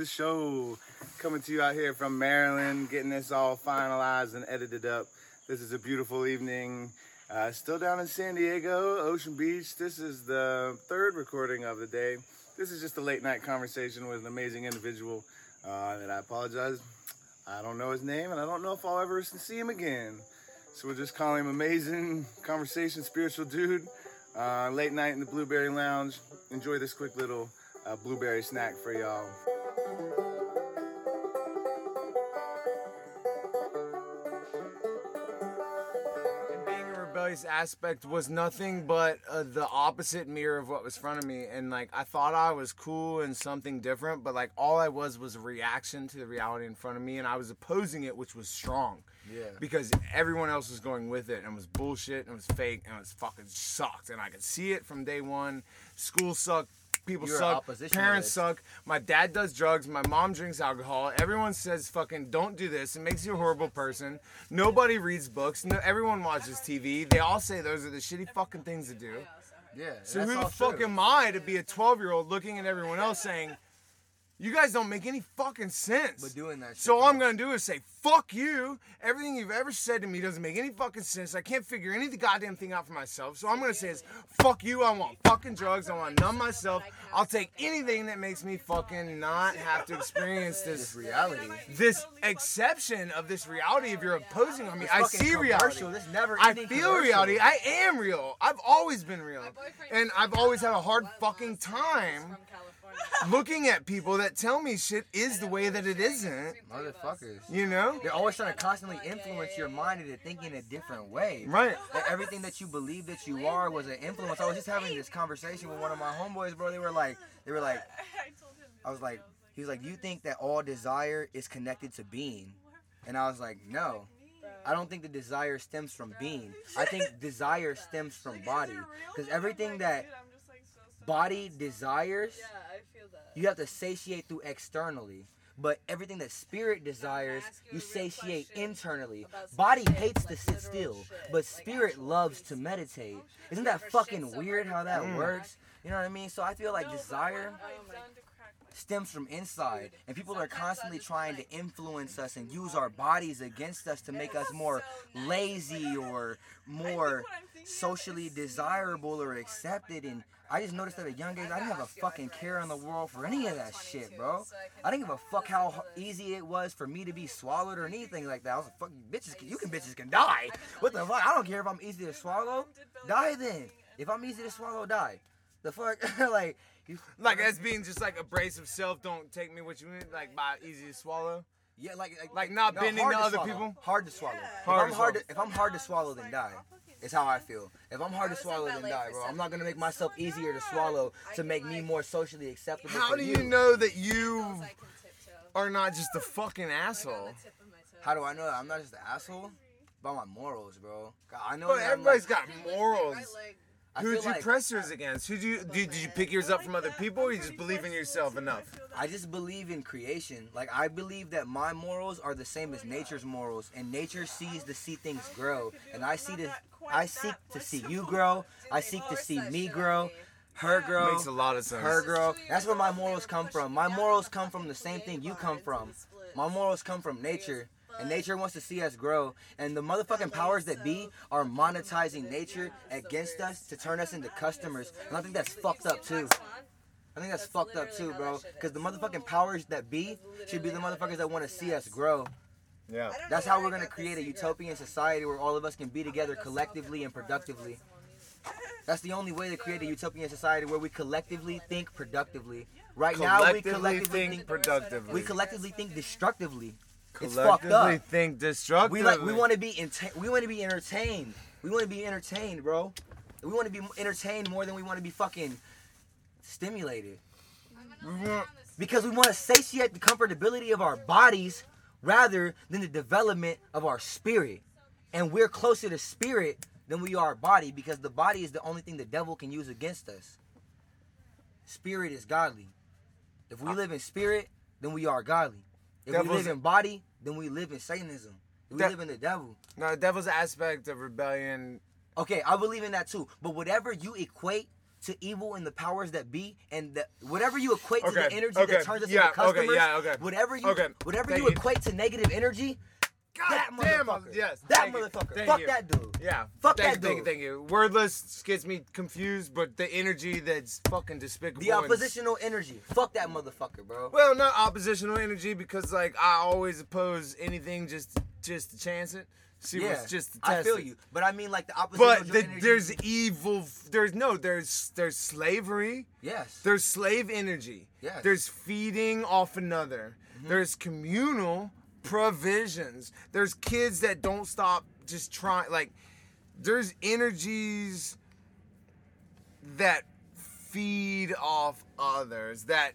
The show. Coming to you out here from Maryland, getting this all finalized and edited up. This is a beautiful evening. Uh, still down in San Diego, Ocean Beach. This is the third recording of the day. This is just a late night conversation with an amazing individual uh, that I apologize. I don't know his name, and I don't know if I'll ever see him again. So we'll just call him Amazing Conversation Spiritual Dude. Uh, late night in the Blueberry Lounge. Enjoy this quick little uh, blueberry snack for y'all. Being aspect was nothing but uh, the opposite mirror of what was front of me. And like i thought i was cool and something different but like all i was was a reaction to the reality in front of me and i was opposing it which was strong. Yeah. because everyone else was going with it and it was bullshit and it was fake and it was fucking sucked and i could see it from day one. School sucked people You're suck parents suck my dad does drugs my mom drinks alcohol everyone says fucking don't do this it makes you a horrible person nobody reads books no, everyone watches tv they all say those are the shitty fucking things to do Yeah. so who the fuck true. am i to be a 12 year old looking at everyone else saying you guys don't make any fucking sense But doing that shit, so all. I'm gonna do is say, fuck you. Everything you've ever said to me doesn't make any fucking sense. I can't figure any of the goddamn thing out for myself. So I'm gonna say is, fuck you. I want fucking drugs. I want to numb myself. I'll take anything that makes me fucking not have to experience This this reality. this exception of this reality if you're opposing on me. I see reality. this never I feel reality. I am real. I've always been real. And I've always had a hard fucking time looking at people that tell me shit is the way that it isn't. Motherfuckers. You know? They're always trying to constantly influence your mind into thinking a different way. Right. That everything that you believe that you are was an influence. I was just having this conversation with one of my homeboys, bro. They were like, they were like, I was like, he was like, you think that all desire is connected to being? And I was like, no. I don't think the desire stems from being. I think desire stems from body. Because everything that body desires, you have to satiate through externally. But everything that spirit desires, you satiate internally. Body hates to sit still, but spirit loves to meditate. Isn't that fucking weird how that works? You know what I mean? So I feel like desire stems from inside, and people are constantly trying to influence us and use our bodies against us to make us more lazy or more socially desirable or accepted. And I just noticed at a young age, I didn't have a fucking care in the world for any of that shit, bro. I didn't give a fuck how easy it was for me to be swallowed or anything like that. I was like, fuck, bitches, can- you can bitches can die. What the fuck? I don't care if I'm easy to swallow. Die then. If I'm easy to swallow, die. The fuck, like. You, Like as being just like abrasive self, don't take me what you mean, like by easy to swallow. Yeah, like like, Like not bending hard to other swallow. people? Hard to swallow. Hard if I'm hard to, if I'm hard to swallow, then die. Is how I feel. If I'm hard to swallow, then die, bro. I'm not gonna make years. myself easier to swallow to make me more socially acceptable. How do you know that you I can tiptoe. are not just a fucking asshole? the tip of my toe. How do I know that I'm not just an asshole? About my morals, bro. God, I know But that I'm everybody's like, got morals. Right leg. I Who'd feel you like press yours against? Who do you did, did you pick yours up from other people, or you just believe in yourself enough? I just believe in creation. Like I believe that my morals are the same as nature's morals, and nature sees to see things grow, and I see to I seek to see you grow. I seek to see me grow, her grow. Makes a lot of sense. her girl. That's where my morals come from. My morals come from the same thing you come from. My morals come from nature. And nature wants to see us grow. And the motherfucking powers that be are monetizing nature against us to turn us into customers. And I think that's fucked up too. I think that's fucked up too, bro. Because the motherfucking powers that be should be the motherfuckers that want to see us grow. Yeah. That's how we're gonna create a utopian society where all of us can be together collectively and productively. That's the only way to create a utopian society where we collectively think productively. Right now, we Collectively think, productively. we collectively think destructively. It's fucked up. think destructive. We like we want to be enta- we want to be entertained. We want to be entertained, bro. We want to be entertained more than we want to be fucking stimulated. Because we want to satiate the comfortability of our bodies rather than the development of our spirit. And we're closer to spirit than we are body because the body is the only thing the devil can use against us. Spirit is godly. If we ah. live in spirit, then we are godly. If we live in body, then we live in Satanism. If we De- live in the devil. No, the devil's aspect of rebellion. Okay, I believe in that too. But whatever you equate to evil and the powers that be, and the, whatever you equate to the energy okay, that turns us yeah, into okay, customers, yeah, okay. whatever you, Okay, whatever thank you you. equate to negative energy, God that damn, motherfucker, yes, that thank motherfucker, fuck you. that dude. Yeah. Fuck thank that you, thank you, dude. thank you. Wordless gets me confused, but the energy that's fucking despicable. The oppositional energy, fuck that motherfucker, bro. Well, not oppositional energy because like I always oppose anything just just to chance it. See yeah, what's just I feel it. you, but I mean like the oppositional But the, there's evil. There's no. There's there's slavery. yes, There's slave energy. Yes. Mm-hmm. There's feeding off another. There's communal provisions. There's kids that don't stop just trying. Like, there's energies that feed off others, that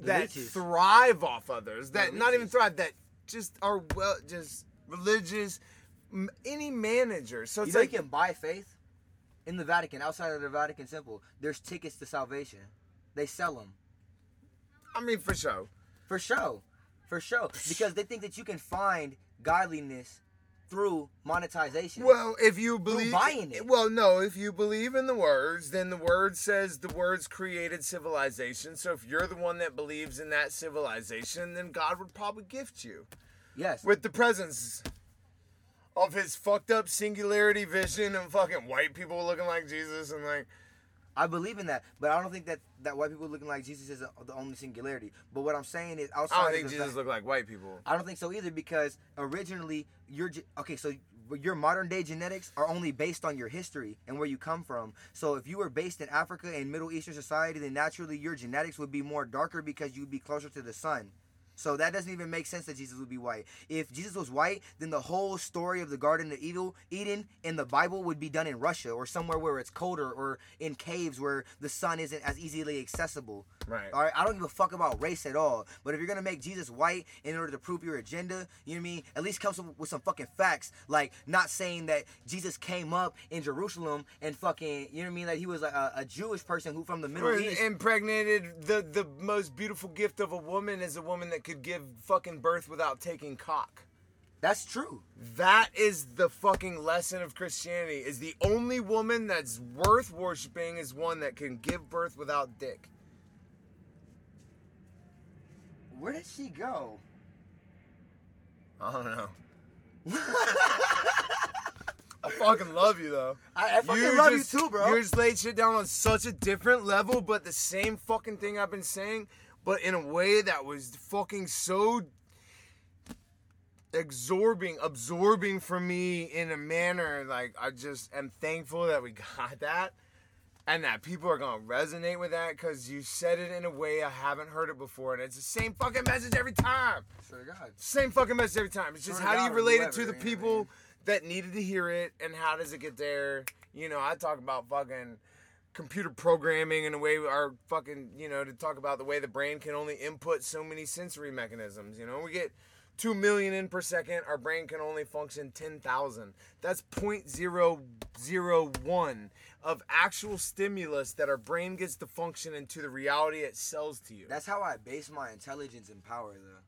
that Leeches. thrive off others, that Yeah, not even thrive, that just are well, just religious. Any manager. So you it's know like you can buy faith in the Vatican, outside of the Vatican Temple. There's tickets to salvation. They sell them I mean, for sure. for show, for show, because they think that you can find godliness through monetization. Well, if you believe, buying it. well, no, if you believe in the words, then the word says the words created civilization. So if you're the one that believes in that civilization, then God would probably gift you yes, with the presence of His fucked up singularity vision and fucking white people looking like Jesus and like. I believe in that, but I don't think that that white people looking like Jesus is the the only singularity. But what I'm saying is outside. I don't think Jesus fact- looked like white people. I don't think so either because originally your ge- okay, so your modern day genetics are only based on your history and where you come from. So if you were based in Africa and Middle Eastern society, then naturally your genetics would be more darker because you'd be closer to the sun. So that doesn't even make sense that Jesus would be white. If Jesus was white, then the whole story of the Garden of Evil, Eden in the Bible would be done in Russia or somewhere where it's colder or in caves where the sun isn't as easily accessible. Right. All right. I don't give a fuck about race at all. But if you're gonna make Jesus white in order to prove your agenda, you know what I mean? At least come some- with some fucking facts. Like not saying that Jesus came up in Jerusalem and fucking, you know what I mean? Like he was a, a Jewish person who from the Middle Or East. impregnated the the most beautiful gift of a woman is a woman that could give fucking birth without taking cock. That's true. That is the fucking lesson of Christianity. Is the only woman that's worth worshiping is one that can give birth without dick. Where did she go? I don't know. I fucking love you though. I, I fucking love you too, bro. You just laid shit down on such a different level, but the same fucking thing I've been saying, but in a way that was fucking so absorbing, absorbing for me in a manner like I just am thankful that we got that. And that people are gonna resonate with that because you said it in a way I haven't heard it before, and it's the same fucking message every time. To God. Same fucking message every time. It's just to how do you relate it to whoever, the know I people mean? that needed to hear it, and how does it get there? You know, I talk about fucking computer programming in a way, or fucking, you know, to talk about the way the brain can only input so many sensory mechanisms. You know, we get two million in per second. Our brain can only function ten thousand. That's point zero zero one of actual stimulus that our brain gets to function into the reality it sells to you. That's how I base my intelligence and power, though.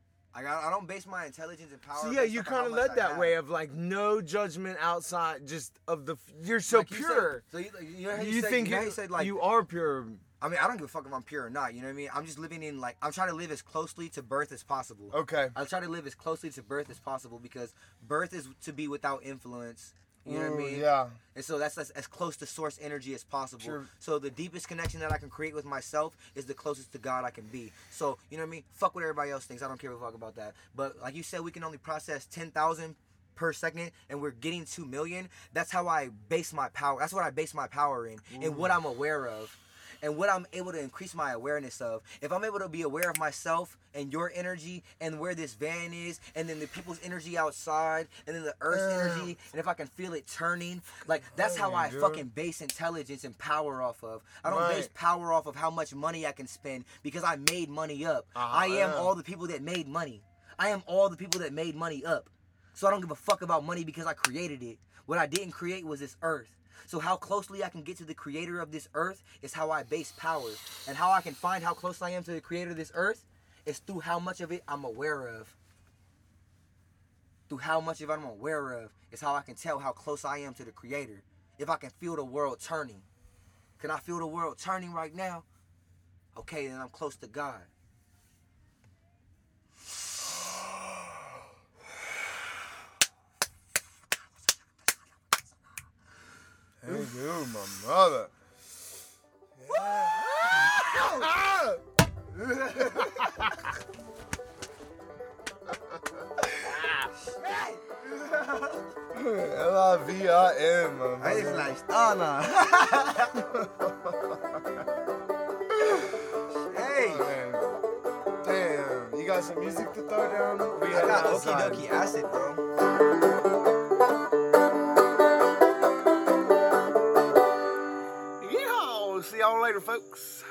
I, I don't base my intelligence and power. So yeah, you off of how kind of led that have. way of like no judgment outside, just of the. You're so Like you said- pure. so you, you, know how you, you said, think you, know you said like you are pure. I mean, I don't give a fuck if I'm pure or not. You know what I mean? I'm just living in like I'm trying to live as closely to birth as possible. Okay. I try to live as closely to birth as possible because birth is to be without influence. You know what I mean? Yeah. And so that's, that's as close to source energy as possible. Sure. So the deepest connection that I can create with myself is the closest to God I can be. So you know what I mean? Fuck what everybody else thinks. I don't care a fuck about that. But like you said, we can only process ten thousand per second, and we're getting two million. That's how I base my power. That's what I base my power in, and what I'm aware of. And what I'm able to increase my awareness of. If I'm able to be aware of myself and your energy and where this van is, and then the people's energy outside, and then the earth's Uh. energy, and if I can feel it turning, like that's how I dude. fucking base intelligence and power off of. I don't base power off of how much money I can spend because I made money up. Uh-huh, I am all the people that made money. I am all the people that made money up. So I don't give a fuck about money because I created it. What I didn't create was this earth. So how closely I can get to the creator of this earth is how I base power. And how I can find how close I am to the creator of this earth is through how much of it I'm aware of. Through how much of it I'm aware of is how I can tell how close I am to the creator. If I can feel the world turning. Can I feel the world turning right now? Okay, then I'm close to God. Thank you, my mother. L-I-V-I-N, my Ahí es mother. la hispana. hey, oh, Man. Damn, you got some music to throw down? We I got Okie. Dokie acid, bro. Later, folks.